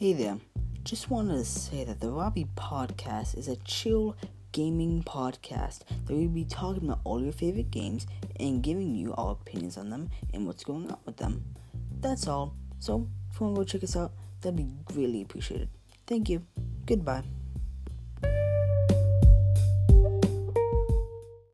Hey there, just wanted to say that the Robbie Podcast is a chill gaming podcast that we'll be talking about all your favorite games and giving you our opinions on them and what's going on with them. That's all. So, if you want to go check us out, that'd be greatly appreciated. Thank you. Goodbye.